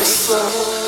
the.